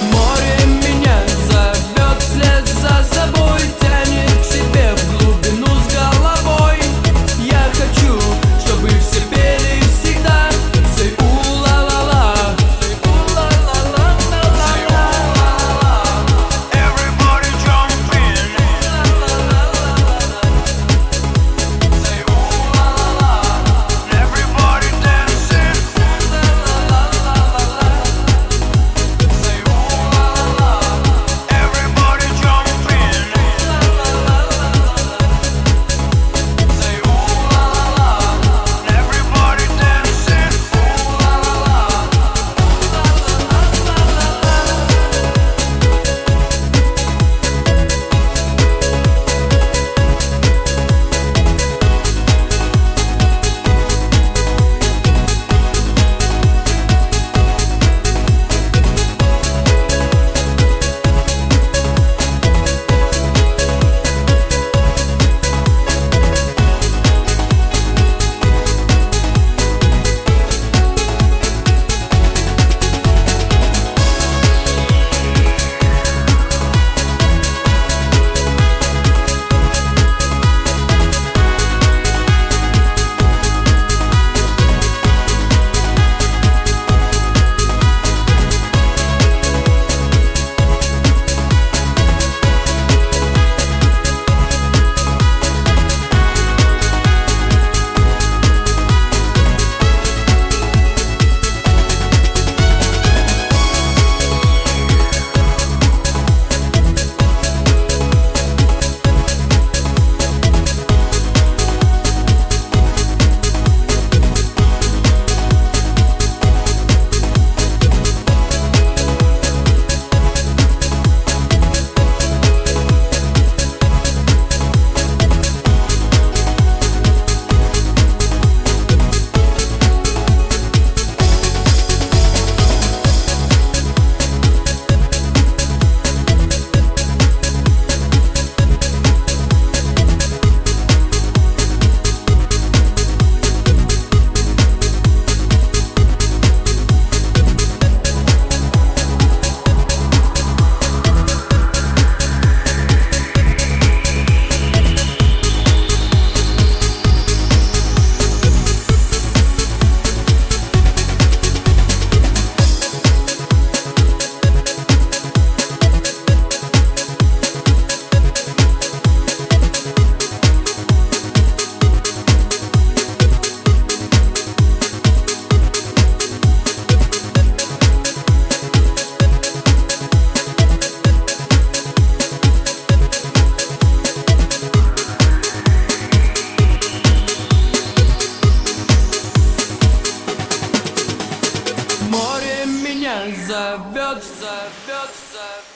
Море зовет, зовет, зовет.